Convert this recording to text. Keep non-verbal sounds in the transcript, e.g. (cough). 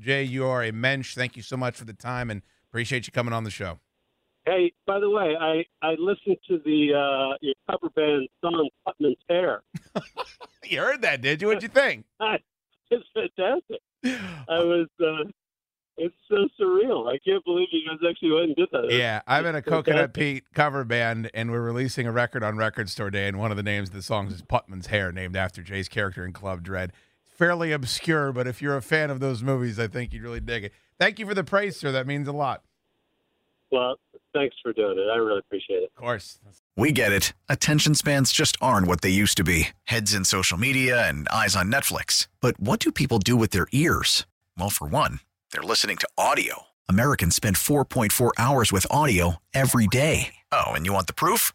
Jay, you are a mensch. Thank you so much for the time and appreciate you coming on the show. Hey, by the way, I I listened to the uh, your cover band song Putman's Hair. (laughs) You heard that, did you? What'd you think? (laughs) It's fantastic. I was. Uh, it's so surreal. I can't believe you guys actually went and did that. Yeah, I'm in a Coconut. Pete cover band, and we're releasing a record on Record Store Day, and one of the names of the songs is Putman's Hair, named after Jay's character in Club Dread. Fairly obscure, but if you're a fan of those movies, I think you'd really dig it. Thank you for the praise, sir. That means a lot. Well, thanks for doing it. I really appreciate it. Of course. We get it. Attention spans just aren't what they used to be heads in social media and eyes on Netflix. But what do people do with their ears? Well, for one, they're listening to audio. Americans spend 4.4 hours with audio every day. Oh, and you want the proof?